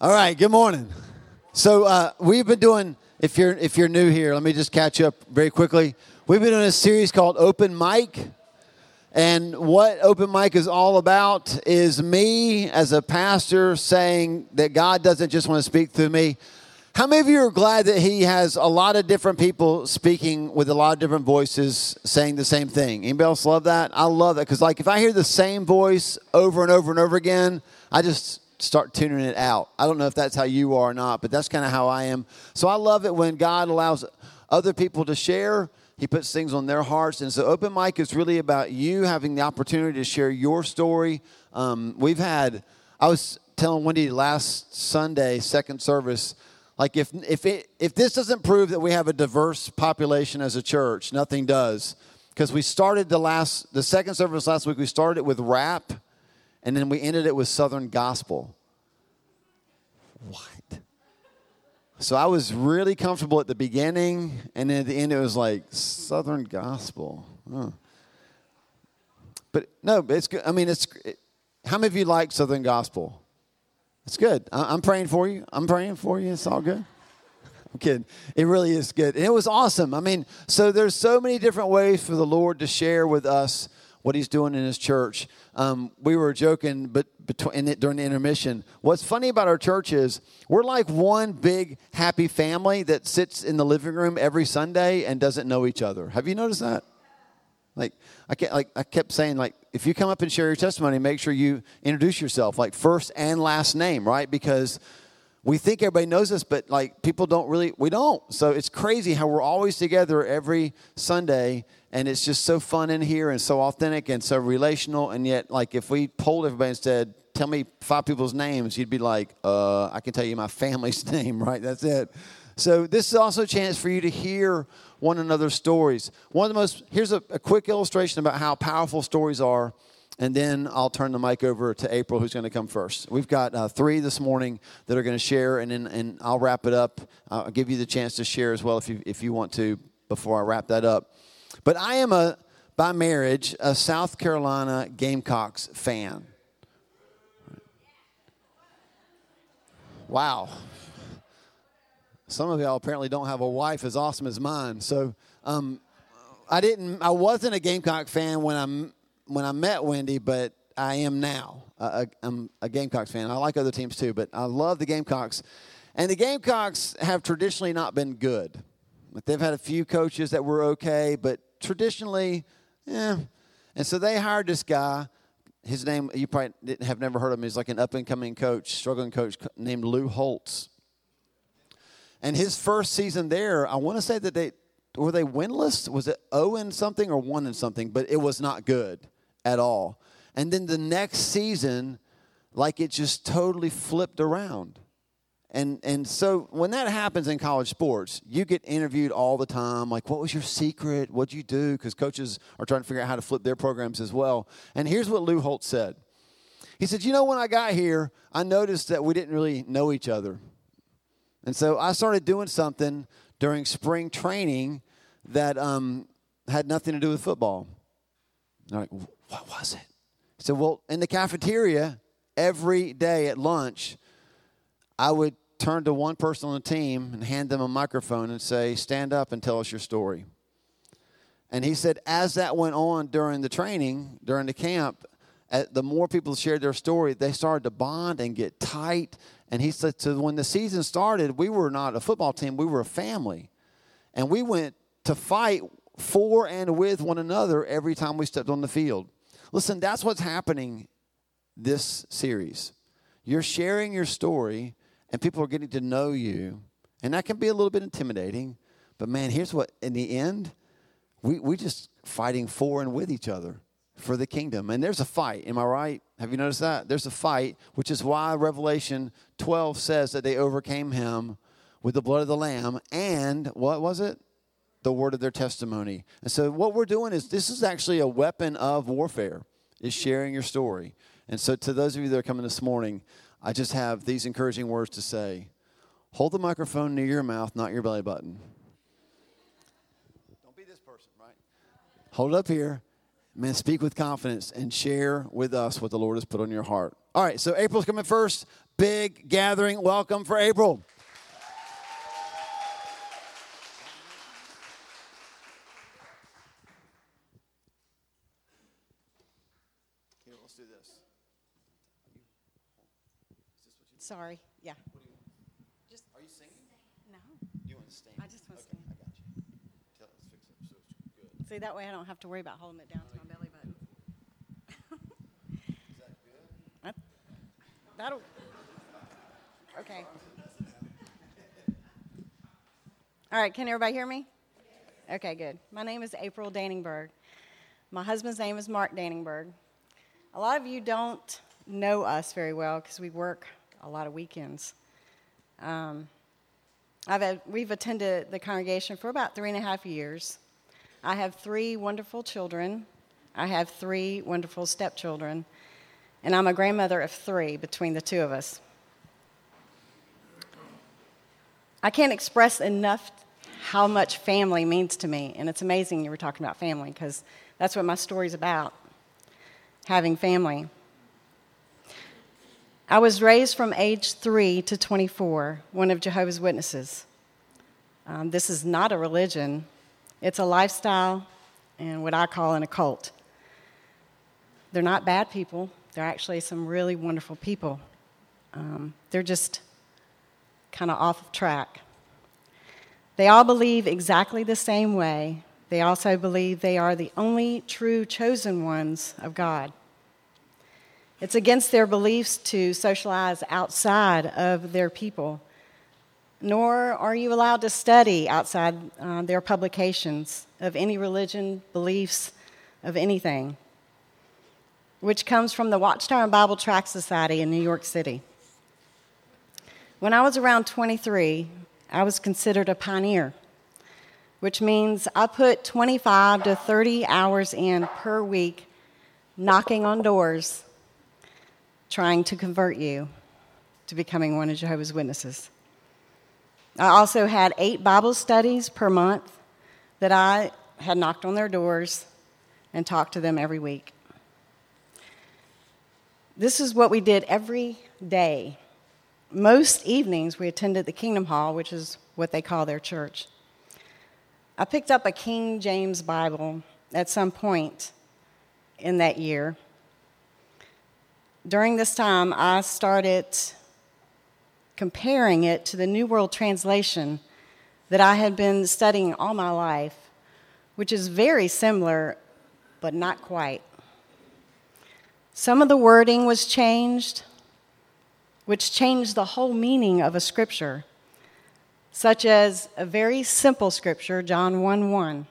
All right, good morning. So uh, we've been doing. If you're if you're new here, let me just catch up very quickly. We've been doing a series called Open Mic, and what Open Mic is all about is me as a pastor saying that God doesn't just want to speak through me. How many of you are glad that He has a lot of different people speaking with a lot of different voices saying the same thing? Anybody else love that? I love that because like if I hear the same voice over and over and over again, I just start tuning it out. I don't know if that's how you are or not, but that's kind of how I am. So I love it when God allows other people to share. He puts things on their hearts. And so open mic is really about you having the opportunity to share your story. Um, we've had, I was telling Wendy last Sunday, second service, like if, if, it, if this doesn't prove that we have a diverse population as a church, nothing does. Because we started the last, the second service last week, we started it with rap and then we ended it with Southern Gospel. What? So I was really comfortable at the beginning, and then at the end it was like Southern Gospel. Huh. But no, it's good. I mean, it's. It, how many of you like Southern Gospel? It's good. I, I'm praying for you. I'm praying for you. It's all good. I'm kidding. It really is good. And it was awesome. I mean, so there's so many different ways for the Lord to share with us what he's doing in his church. Um, we were joking, but between it, during the intermission, what's funny about our church is we're like one big happy family that sits in the living room every Sunday and doesn't know each other. Have you noticed that? Like I like I kept saying, like if you come up and share your testimony, make sure you introduce yourself, like first and last name, right? Because we think everybody knows us, but like people don't really, we don't. So it's crazy how we're always together every Sunday and it's just so fun in here and so authentic and so relational and yet like if we polled everybody and said tell me five people's names you'd be like uh, i can tell you my family's name right that's it so this is also a chance for you to hear one another's stories one of the most here's a, a quick illustration about how powerful stories are and then I'll turn the mic over to April, who's going to come first. We've got uh, three this morning that are going to share, and then and I'll wrap it up. I'll give you the chance to share as well if you if you want to before I wrap that up. But I am a, by marriage, a South Carolina Gamecocks fan. Wow. Some of y'all apparently don't have a wife as awesome as mine. So um, I didn't. I wasn't a Gamecock fan when I when I met Wendy, but I am now. Uh, I'm a Gamecocks fan. I like other teams too, but I love the Gamecocks. And the Gamecocks have traditionally not been good. They've had a few coaches that were okay, but traditionally, yeah. And so they hired this guy. His name, you probably didn't, have never heard of him. He's like an up and coming coach, struggling coach named Lou Holtz. And his first season there, I want to say that they were they winless? Was it 0 and something or 1 and something? But it was not good at all. And then the next season, like it just totally flipped around. And, and so when that happens in college sports, you get interviewed all the time. Like, what was your secret? What'd you do? Because coaches are trying to figure out how to flip their programs as well. And here's what Lou Holtz said He said, You know, when I got here, I noticed that we didn't really know each other. And so I started doing something during spring training that um, had nothing to do with football. And I'm like, What was it? He said, Well, in the cafeteria, every day at lunch, I would turn to one person on the team and hand them a microphone and say, Stand up and tell us your story. And he said, as that went on during the training, during the camp, the more people shared their story, they started to bond and get tight. And he said, so when the season started, we were not a football team, we were a family. And we went to fight for and with one another every time we stepped on the field. Listen, that's what's happening this series. You're sharing your story and people are getting to know you. And that can be a little bit intimidating. But man, here's what, in the end, we, we just fighting for and with each other for the kingdom. And there's a fight, am I right? Have you noticed that? There's a fight, which is why Revelation 12 says that they overcame him with the blood of the Lamb and what was it? The word of their testimony. And so what we're doing is this is actually a weapon of warfare, is sharing your story. And so to those of you that are coming this morning, I just have these encouraging words to say. Hold the microphone near your mouth, not your belly button. Don't be this person, right? Hold it up here. Man, speak with confidence and share with us what the Lord has put on your heart. All right, so April's coming first. big gathering welcome for April. Here, let's do this. Sorry. Yeah. Are you singing? No. You want to stand? I just want to Okay, stand. I got you. Tell, let's fix it so it's good. See, that way I don't have to worry about holding it down to my belly button. Is that good? That, that'll. Okay. All right, can everybody hear me? Okay, good. My name is April Danningberg. My husband's name is Mark Danningberg. A lot of you don't know us very well because we work a lot of weekends. Um, I've had, we've attended the congregation for about three and a half years. I have three wonderful children. I have three wonderful stepchildren. And I'm a grandmother of three between the two of us. I can't express enough how much family means to me. And it's amazing you were talking about family because that's what my story's about having family. I was raised from age three to 24, one of Jehovah's Witnesses. Um, this is not a religion, it's a lifestyle and what I call an occult. They're not bad people, they're actually some really wonderful people. Um, they're just kind of off track. They all believe exactly the same way. They also believe they are the only true chosen ones of God. It's against their beliefs to socialize outside of their people, nor are you allowed to study outside uh, their publications of any religion, beliefs, of anything, which comes from the Watchtower and Bible Tract Society in New York City. When I was around 23, I was considered a pioneer, which means I put 25 to 30 hours in per week knocking on doors trying to convert you to becoming one of Jehovah's Witnesses. I also had eight Bible studies per month that I had knocked on their doors and talked to them every week. This is what we did every day. Most evenings we attended the Kingdom Hall, which is what they call their church. I picked up a King James Bible at some point in that year during this time, I started comparing it to the New World Translation that I had been studying all my life, which is very similar, but not quite. Some of the wording was changed, which changed the whole meaning of a scripture, such as a very simple scripture, John 1 1,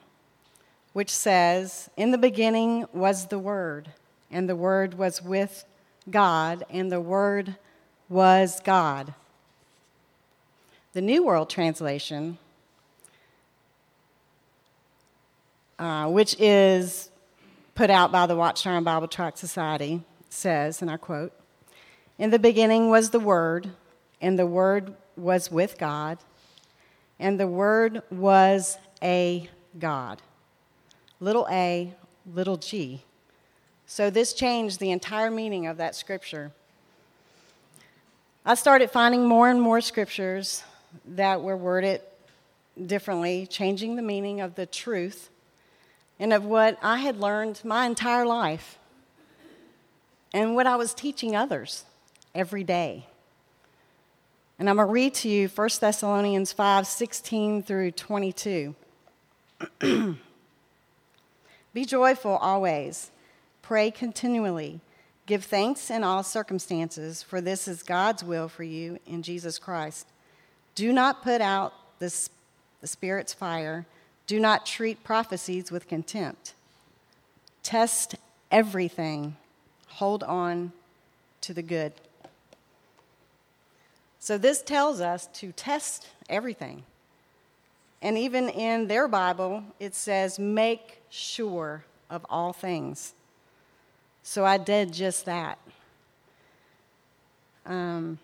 which says, In the beginning was the Word, and the Word was with God, and the Word was God. The New World Translation, uh, which is put out by the Watchtower and Bible Tract Society, says, and I quote, In the beginning was the Word, and the Word was with God, and the Word was a God. Little a, little g. So this changed the entire meaning of that scripture. I started finding more and more scriptures that were worded differently, changing the meaning of the truth and of what I had learned my entire life and what I was teaching others every day. And I'm going to read to you 1 Thessalonians 5 16 through 22. Be joyful always, pray continually, give thanks in all circumstances, for this is God's will for you in Jesus Christ. Do not put out the, the Spirit's fire, do not treat prophecies with contempt. Test everything, hold on to the good. So, this tells us to test everything. And even in their Bible, it says, make sure of all things. So I did just that. Um,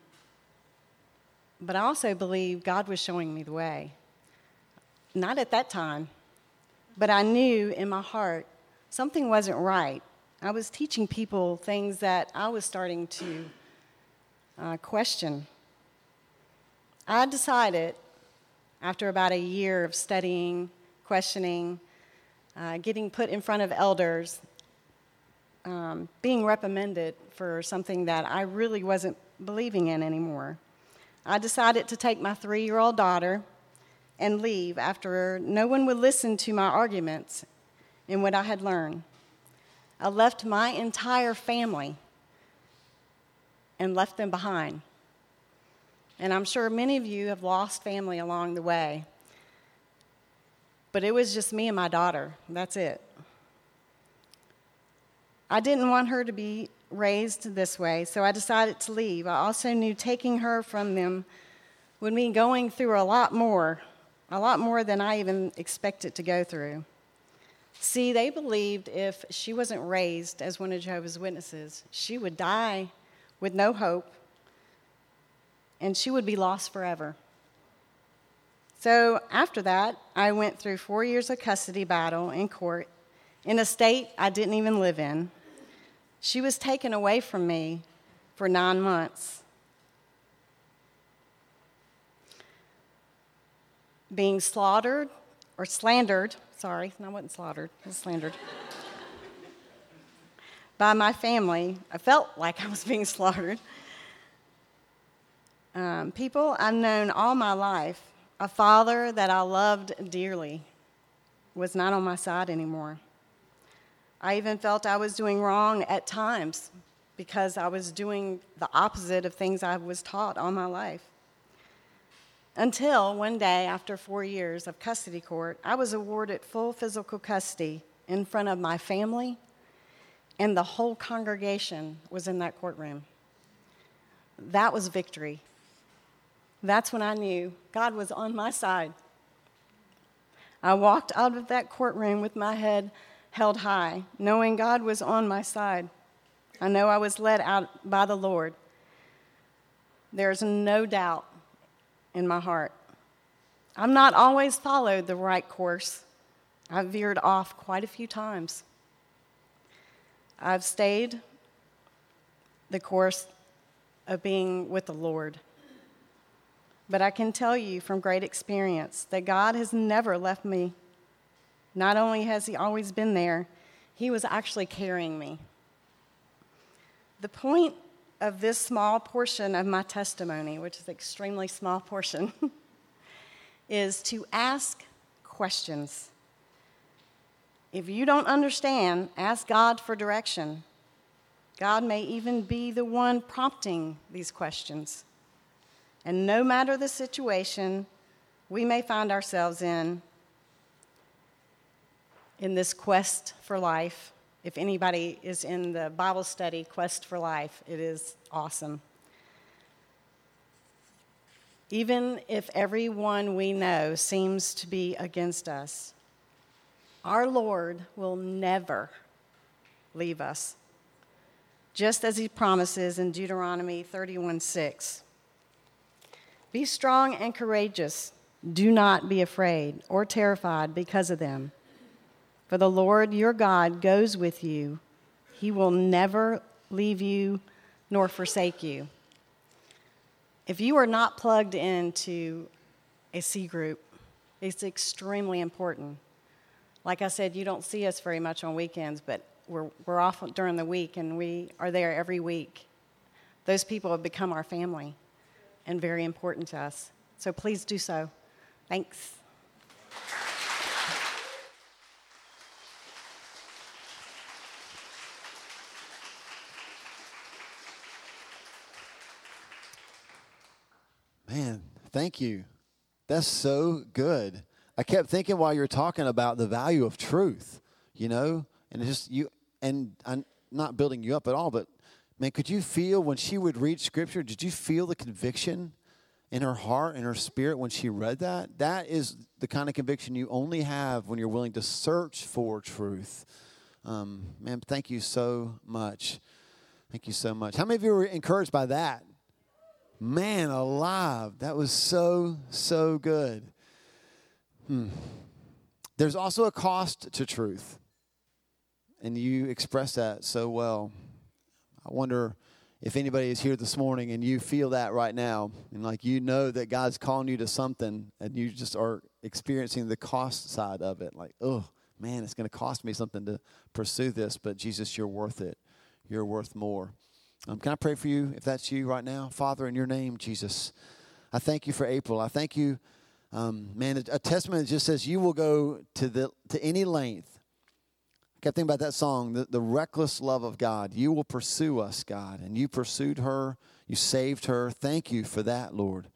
but I also believe God was showing me the way. Not at that time, but I knew in my heart something wasn't right. I was teaching people things that I was starting to uh, question. I decided, after about a year of studying, questioning, uh, getting put in front of elders, um, being reprimanded for something that I really wasn't believing in anymore. I decided to take my three year old daughter and leave after no one would listen to my arguments and what I had learned. I left my entire family and left them behind. And I'm sure many of you have lost family along the way. But it was just me and my daughter. That's it. I didn't want her to be raised this way, so I decided to leave. I also knew taking her from them would mean going through a lot more, a lot more than I even expected to go through. See, they believed if she wasn't raised as one of Jehovah's Witnesses, she would die with no hope and she would be lost forever. So after that, I went through four years of custody battle in court in a state I didn't even live in. She was taken away from me for nine months. Being slaughtered or slandered, sorry, I wasn't slaughtered, I was slandered. by my family. I felt like I was being slaughtered. Um, people I've known all my life, a father that I loved dearly, was not on my side anymore. I even felt I was doing wrong at times because I was doing the opposite of things I was taught all my life. Until one day, after four years of custody court, I was awarded full physical custody in front of my family, and the whole congregation was in that courtroom. That was victory. That's when I knew God was on my side. I walked out of that courtroom with my head held high, knowing God was on my side. I know I was led out by the Lord. There's no doubt in my heart. I've not always followed the right course. I've veered off quite a few times. I've stayed the course of being with the Lord. But I can tell you from great experience that God has never left me not only has He always been there, He was actually carrying me. The point of this small portion of my testimony, which is an extremely small portion, is to ask questions. If you don't understand, ask God for direction. God may even be the one prompting these questions. And no matter the situation we may find ourselves in, in this quest for life. If anybody is in the Bible study, Quest for Life, it is awesome. Even if everyone we know seems to be against us, our Lord will never leave us, just as he promises in Deuteronomy 31 6. Be strong and courageous. Do not be afraid or terrified because of them. For the Lord your God goes with you, he will never leave you nor forsake you. If you are not plugged into a C group, it's extremely important. Like I said, you don't see us very much on weekends, but we're, we're off during the week and we are there every week. Those people have become our family and very important to us. So please do so. Thanks. Man, thank you. That's so good. I kept thinking while you were talking about the value of truth, you know, and just you, and I'm not building you up at all, but man, could you feel when she would read scripture? Did you feel the conviction in her heart and her spirit when she read that? That is the kind of conviction you only have when you're willing to search for truth. Um, man, thank you so much. Thank you so much. How many of you were encouraged by that? Man alive, that was so, so good. Hmm. There's also a cost to truth, and you express that so well. I wonder if anybody is here this morning and you feel that right now, and like you know that God's calling you to something, and you just are experiencing the cost side of it, like, oh man, it's going to cost me something to pursue this, but Jesus, you're worth it. You're worth more. Um, can I pray for you if that's you right now? Father, in your name, Jesus, I thank you for April. I thank you, um, man, a, a testament just says you will go to, the, to any length. I kept thinking about that song, the, the reckless love of God. You will pursue us, God, and you pursued her. You saved her. Thank you for that, Lord.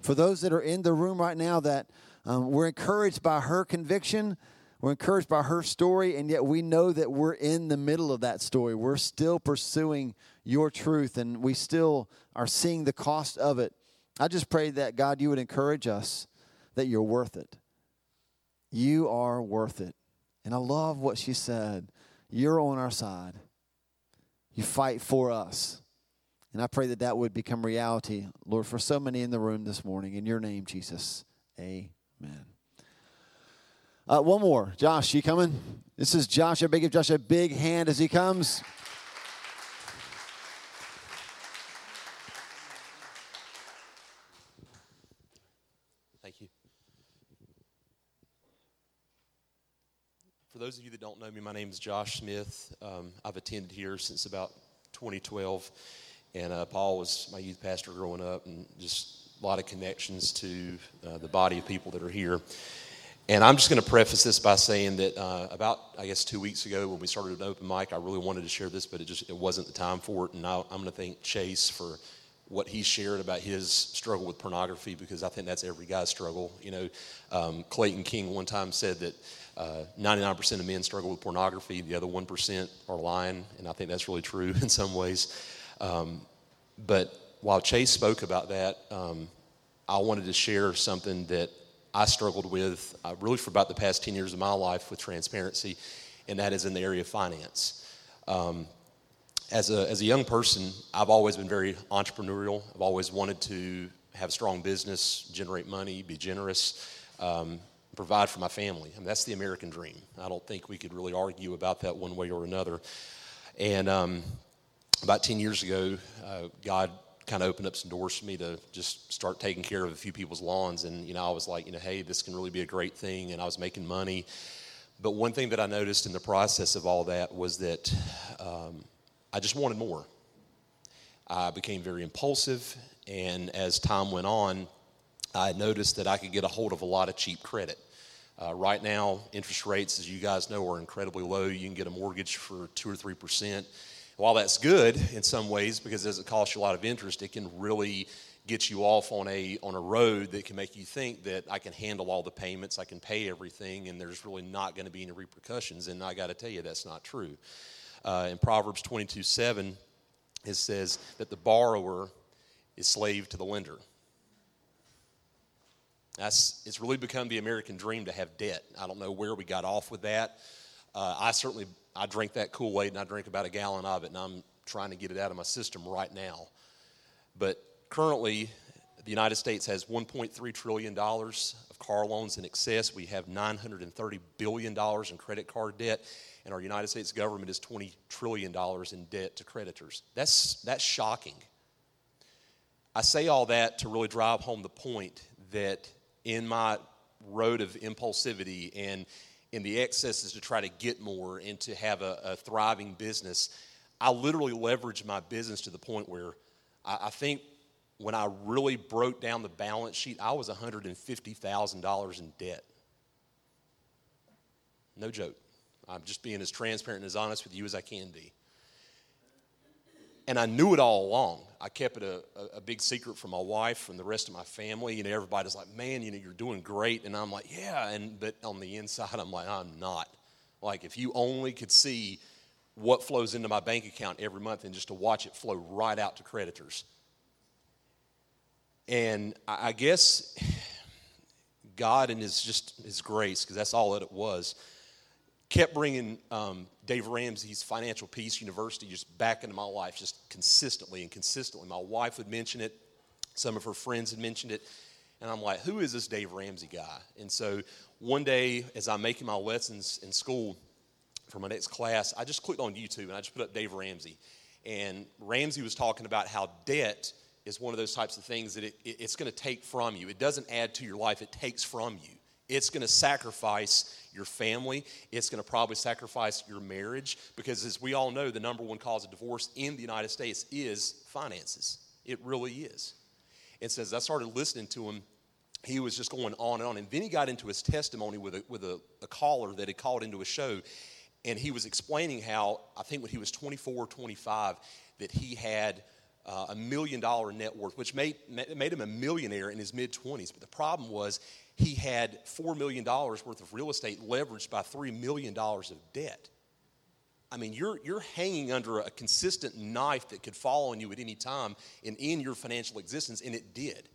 For those that are in the room right now that um, were encouraged by her conviction, we're encouraged by her story, and yet we know that we're in the middle of that story. We're still pursuing your truth, and we still are seeing the cost of it. I just pray that, God, you would encourage us that you're worth it. You are worth it. And I love what she said. You're on our side. You fight for us. And I pray that that would become reality, Lord, for so many in the room this morning. In your name, Jesus. Amen. Uh, one more. Josh, you coming? This is Josh. Everybody give Josh a big hand as he comes. Thank you. For those of you that don't know me, my name is Josh Smith. Um, I've attended here since about 2012, and uh, Paul was my youth pastor growing up, and just a lot of connections to uh, the body of people that are here. And I'm just going to preface this by saying that uh, about, I guess, two weeks ago when we started an open mic, I really wanted to share this, but it just it wasn't the time for it. And I, I'm going to thank Chase for what he shared about his struggle with pornography because I think that's every guy's struggle. You know, um, Clayton King one time said that uh, 99% of men struggle with pornography, the other 1% are lying, and I think that's really true in some ways. Um, but while Chase spoke about that, um, I wanted to share something that I struggled with uh, really for about the past 10 years of my life with transparency, and that is in the area of finance. Um, as, a, as a young person, I've always been very entrepreneurial. I've always wanted to have a strong business, generate money, be generous, um, provide for my family. I mean, that's the American dream. I don't think we could really argue about that one way or another. And um, about 10 years ago, uh, God kind of opened up some doors for me to just start taking care of a few people's lawns. And, you know, I was like, you know, hey, this can really be a great thing. And I was making money. But one thing that I noticed in the process of all that was that um, I just wanted more. I became very impulsive. And as time went on, I noticed that I could get a hold of a lot of cheap credit. Uh, right now, interest rates, as you guys know, are incredibly low. You can get a mortgage for two or three percent while that's good in some ways because it doesn't cost you a lot of interest, it can really get you off on a on a road that can make you think that I can handle all the payments, I can pay everything, and there's really not going to be any repercussions. And I got to tell you, that's not true. Uh, in Proverbs 22 7, it says that the borrower is slave to the lender. That's, it's really become the American dream to have debt. I don't know where we got off with that. Uh, I certainly I drink that Kool Aid and I drink about a gallon of it, and I'm trying to get it out of my system right now. But currently, the United States has $1.3 trillion of car loans in excess. We have $930 billion in credit card debt, and our United States government is $20 trillion in debt to creditors. That's, that's shocking. I say all that to really drive home the point that in my road of impulsivity and in the excesses to try to get more and to have a, a thriving business, I literally leveraged my business to the point where I, I think when I really broke down the balance sheet, I was $150,000 in debt. No joke. I'm just being as transparent and as honest with you as I can be. And I knew it all along. I kept it a, a, big secret from my wife, from the rest of my family. You know, everybody's like, man, you know, you're doing great. And I'm like, yeah. And, but on the inside, I'm like, I'm not. Like, if you only could see what flows into my bank account every month and just to watch it flow right out to creditors. And I guess God and His just His grace, because that's all that it was, kept bringing um, Dave Ramsey's Financial Peace University just back into my life, just consistently and consistently. My wife would mention it, some of her friends had mentioned it, and I'm like, who is this Dave Ramsey guy? And so one day, as I'm making my lessons in school for my next class, I just clicked on YouTube and I just put up Dave Ramsey. And Ramsey was talking about how debt is one of those types of things that it, it, it's going to take from you. It doesn't add to your life, it takes from you. It's going to sacrifice your family. It's going to probably sacrifice your marriage because, as we all know, the number one cause of divorce in the United States is finances. It really is. And so, I started listening to him, he was just going on and on. And then he got into his testimony with a, with a, a caller that had called into a show. And he was explaining how, I think when he was 24 or 25, that he had uh, a million dollar net worth, which made, made him a millionaire in his mid 20s. But the problem was he had $4 million worth of real estate leveraged by $3 million of debt. I mean, you're, you're hanging under a consistent knife that could fall on you at any time and in your financial existence, and it did.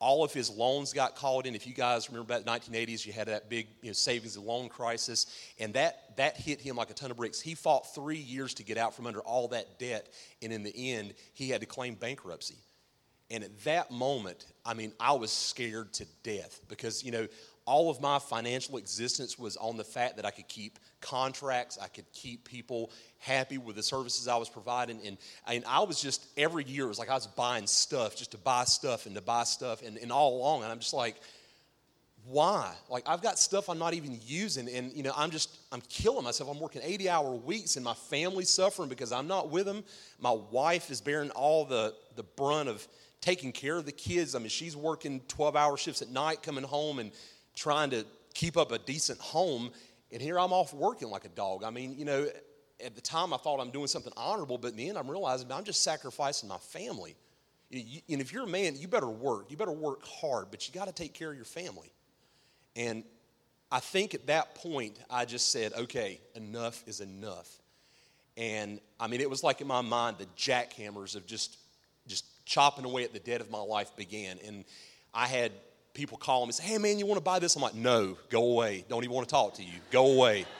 All of his loans got called in. If you guys remember about the 1980s, you had that big you know, savings and loan crisis, and that, that hit him like a ton of bricks. He fought three years to get out from under all that debt, and in the end, he had to claim bankruptcy. And at that moment, I mean, I was scared to death because, you know, all of my financial existence was on the fact that I could keep contracts, I could keep people happy with the services I was providing. And, and I was just, every year, it was like I was buying stuff just to buy stuff and to buy stuff and, and all along. And I'm just like, why? Like, I've got stuff I'm not even using, and, you know, I'm just, I'm killing myself. I'm working 80 hour weeks, and my family's suffering because I'm not with them. My wife is bearing all the, the brunt of taking care of the kids. I mean, she's working 12 hour shifts at night, coming home and trying to keep up a decent home. And here I'm off working like a dog. I mean, you know, at the time I thought I'm doing something honorable, but in the end I'm realizing I'm just sacrificing my family. and if you're a man, you better work. You better work hard, but you got to take care of your family. And I think at that point I just said, okay, enough is enough. And I mean, it was like in my mind the jackhammers of just just chopping away at the debt of my life began. And I had people call me and say, hey man, you want to buy this? I'm like, no, go away. Don't even want to talk to you. Go away.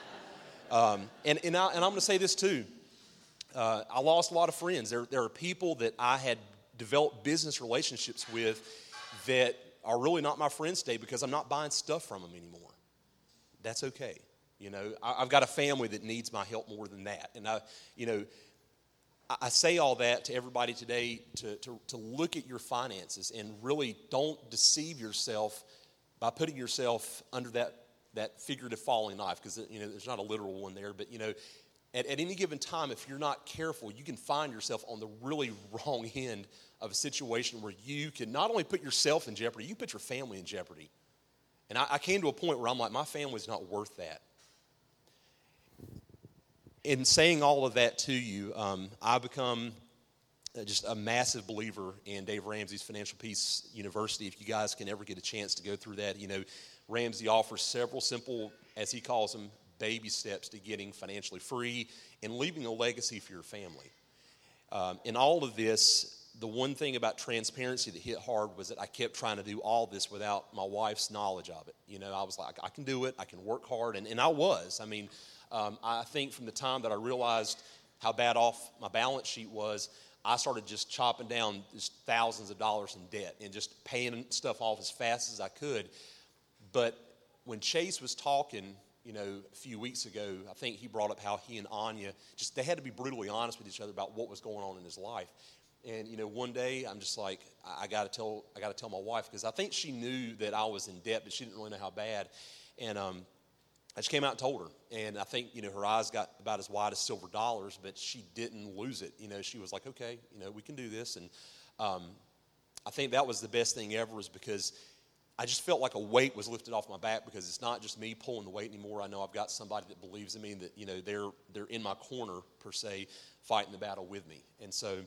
Um, and, and, I, and I'm going to say this too. Uh, I lost a lot of friends. There, there are people that I had developed business relationships with that are really not my friends today because I'm not buying stuff from them anymore. That's okay. You know, I, have got a family that needs my help more than that. And I, you know, I say all that to everybody today to, to, to look at your finances and really don't deceive yourself by putting yourself under that, that figurative falling knife because you know there's not a literal one there but you know at, at any given time if you're not careful you can find yourself on the really wrong end of a situation where you can not only put yourself in jeopardy you put your family in jeopardy. And I, I came to a point where i'm like my family's not worth that in saying all of that to you, um, I become uh, just a massive believer in Dave Ramsey's Financial Peace University. If you guys can ever get a chance to go through that, you know, Ramsey offers several simple, as he calls them, baby steps to getting financially free and leaving a legacy for your family. Um, in all of this, the one thing about transparency that hit hard was that I kept trying to do all this without my wife's knowledge of it. You know, I was like, I can do it, I can work hard, and, and I was. I mean, um, I think from the time that I realized how bad off my balance sheet was, I started just chopping down just thousands of dollars in debt and just paying stuff off as fast as I could. But when Chase was talking, you know, a few weeks ago, I think he brought up how he and Anya just they had to be brutally honest with each other about what was going on in his life. And you know, one day I'm just like, I, I got to tell, I got to tell my wife because I think she knew that I was in debt, but she didn't really know how bad. And um, I just came out and told her. And I think, you know, her eyes got about as wide as silver dollars, but she didn't lose it. You know, she was like, okay, you know, we can do this. And um, I think that was the best thing ever is because I just felt like a weight was lifted off my back because it's not just me pulling the weight anymore. I know I've got somebody that believes in me and that, you know, they're, they're in my corner, per se, fighting the battle with me. And so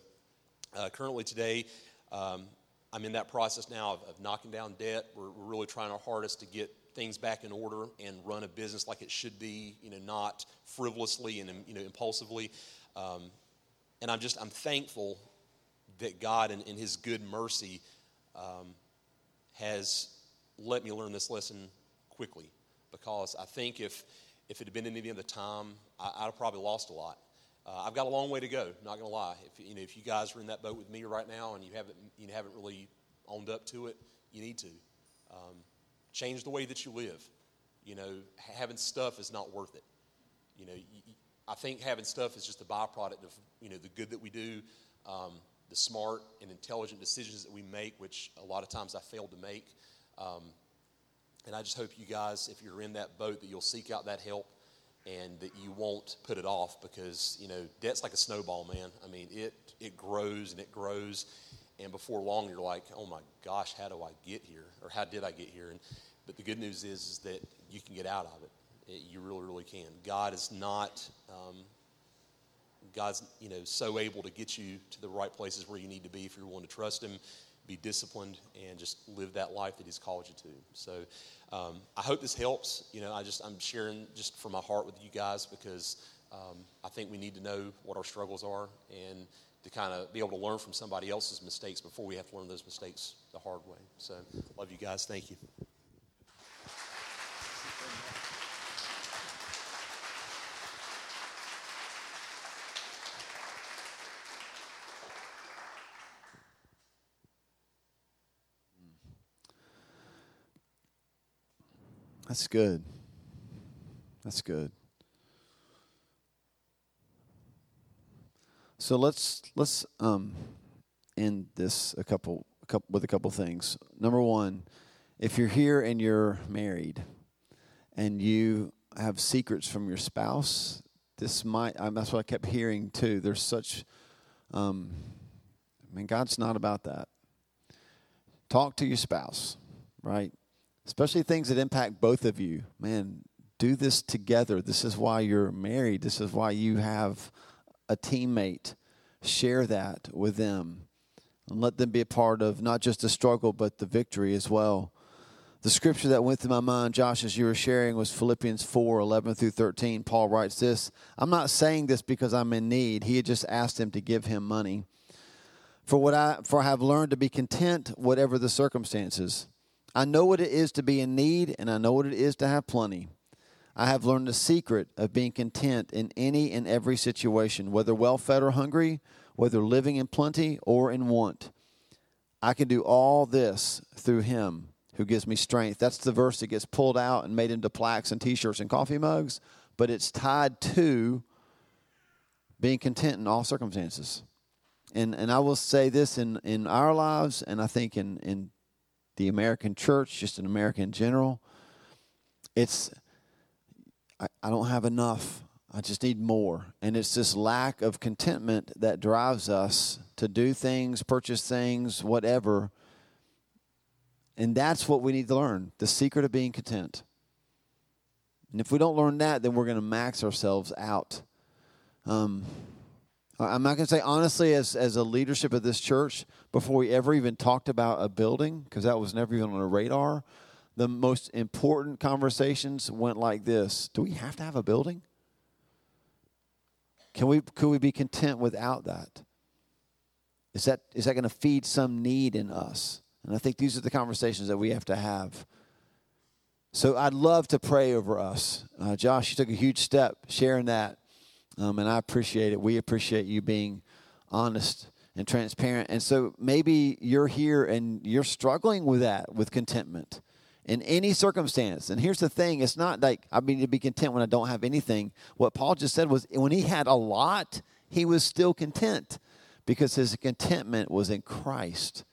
uh, currently today, um, I'm in that process now of, of knocking down debt. We're, we're really trying our hardest to get things back in order and run a business like it should be, you know, not frivolously and you know impulsively. Um, and I'm just I'm thankful that God in, in His good mercy um, has let me learn this lesson quickly because I think if if it had been any other time, I, would have probably lost a lot. Uh, I've got a long way to go. Not to lie. If you know if you guys are in that boat with me right now and you haven't you haven't really owned up to it, you need to. Um, Change the way that you live. You know, having stuff is not worth it. You know, I think having stuff is just a byproduct of you know the good that we do, um, the smart and intelligent decisions that we make, which a lot of times I failed to make. Um, and I just hope you guys, if you're in that boat, that you'll seek out that help and that you won't put it off because you know debt's like a snowball, man. I mean, it it grows and it grows, and before long you're like, oh my gosh, how do I get here, or how did I get here? And but the good news is, is that you can get out of it. it you really, really can. God is not. Um, God's you know so able to get you to the right places where you need to be if you're willing to trust Him, be disciplined, and just live that life that He's called you to. So um, I hope this helps. You know, I just I'm sharing just from my heart with you guys because um, I think we need to know what our struggles are and to kind of be able to learn from somebody else's mistakes before we have to learn those mistakes the hard way. So love you guys. Thank you. That's good. That's good. So let's let's um, end this a couple, a couple with a couple things. Number one, if you're here and you're married, and you have secrets from your spouse, this might. I, that's what I kept hearing too. There's such. Um, I mean, God's not about that. Talk to your spouse, right? especially things that impact both of you. Man, do this together. This is why you're married. This is why you have a teammate. Share that with them and let them be a part of not just the struggle, but the victory as well. The scripture that went through my mind, Josh, as you were sharing, was Philippians 4 11 through 13. Paul writes this I'm not saying this because I'm in need. He had just asked him to give him money. For what I for I have learned to be content whatever the circumstances. I know what it is to be in need, and I know what it is to have plenty. I have learned the secret of being content in any and every situation, whether well fed or hungry, whether living in plenty or in want. I can do all this through Him who gives me strength. That's the verse that gets pulled out and made into plaques and t shirts and coffee mugs, but it's tied to being content in all circumstances. And, and I will say this in, in our lives, and I think in, in the American church, just in America in general. It's, I, I don't have enough. I just need more. And it's this lack of contentment that drives us to do things, purchase things, whatever. And that's what we need to learn the secret of being content. And if we don't learn that, then we're going to max ourselves out. Um, I'm not going to say honestly, as, as a leadership of this church, before we ever even talked about a building, because that was never even on a radar, the most important conversations went like this Do we have to have a building? Can we, could we be content without that? Is that, is that going to feed some need in us? And I think these are the conversations that we have to have. So I'd love to pray over us. Uh, Josh, you took a huge step sharing that um, and I appreciate it. We appreciate you being honest and transparent. And so maybe you're here and you're struggling with that, with contentment in any circumstance. And here's the thing it's not like I mean to be content when I don't have anything. What Paul just said was when he had a lot, he was still content because his contentment was in Christ,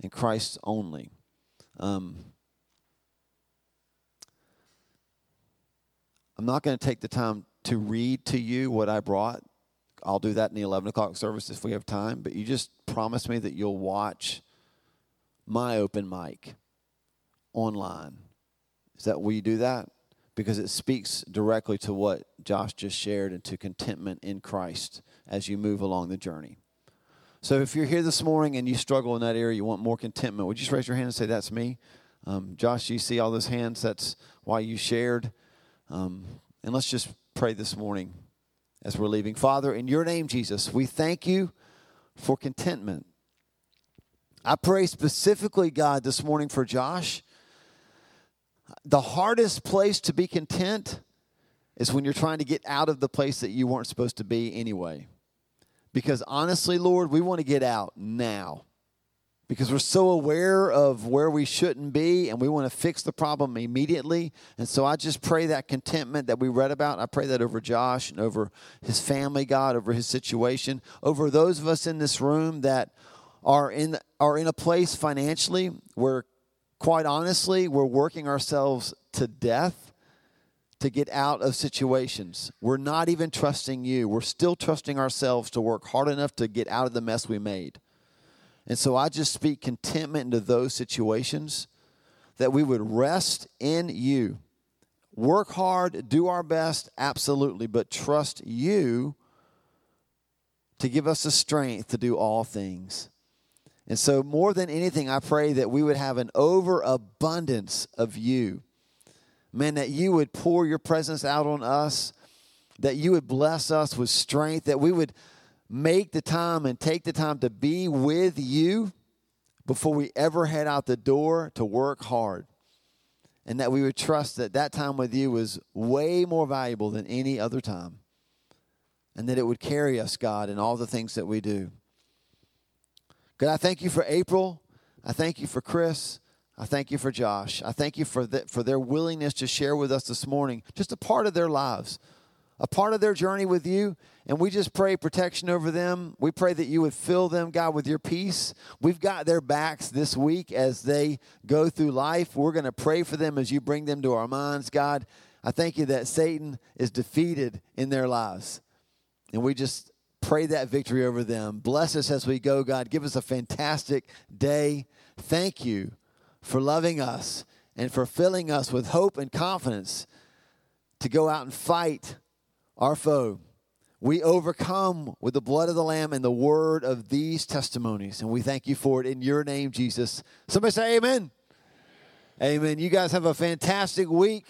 in Christ only. Um, I'm not going to take the time to read to you what I brought. I'll do that in the 11 o'clock service if we have time, but you just promise me that you'll watch my open mic online. Is that will you do that? Because it speaks directly to what Josh just shared and to contentment in Christ as you move along the journey. So if you're here this morning and you struggle in that area, you want more contentment, would you just raise your hand and say, That's me? Um, Josh, you see all those hands? That's why you shared. Um, and let's just pray this morning as we're leaving. Father, in your name, Jesus, we thank you for contentment. I pray specifically, God, this morning for Josh. The hardest place to be content is when you're trying to get out of the place that you weren't supposed to be anyway. Because honestly, Lord, we want to get out now. because we're so aware of where we shouldn't be and we want to fix the problem immediately. And so I just pray that contentment that we read about, I pray that over Josh and over his family, God, over his situation, over those of us in this room that are in are in a place financially where quite honestly, we're working ourselves to death to get out of situations. We're not even trusting you. We're still trusting ourselves to work hard enough to get out of the mess we made. And so I just speak contentment into those situations that we would rest in you. Work hard, do our best, absolutely, but trust you to give us the strength to do all things. And so, more than anything, I pray that we would have an overabundance of you. Man, that you would pour your presence out on us, that you would bless us with strength, that we would make the time and take the time to be with you before we ever head out the door to work hard. And that we would trust that that time with you was way more valuable than any other time. And that it would carry us, God, in all the things that we do. God, I thank you for April. I thank you for Chris. I thank you for Josh. I thank you for, the, for their willingness to share with us this morning, just a part of their lives, a part of their journey with you. And we just pray protection over them. We pray that you would fill them, God, with your peace. We've got their backs this week as they go through life. We're going to pray for them as you bring them to our minds, God. I thank you that Satan is defeated in their lives. And we just pray that victory over them. Bless us as we go, God. Give us a fantastic day. Thank you for loving us and for filling us with hope and confidence to go out and fight our foe. We overcome with the blood of the Lamb and the word of these testimonies. And we thank you for it in your name, Jesus. Somebody say amen. Amen. You guys have a fantastic week.